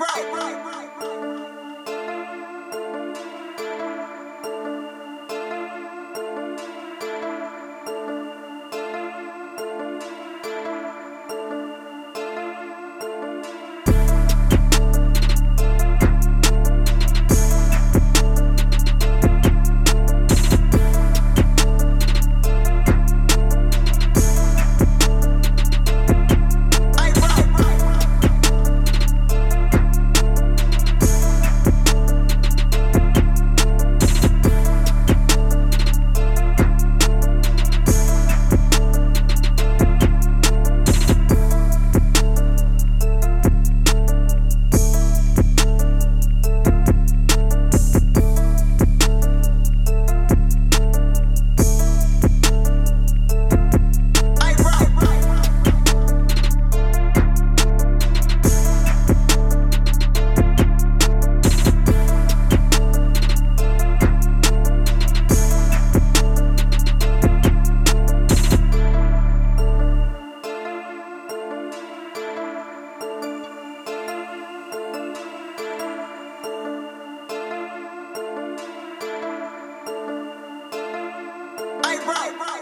bro. Hey, bro.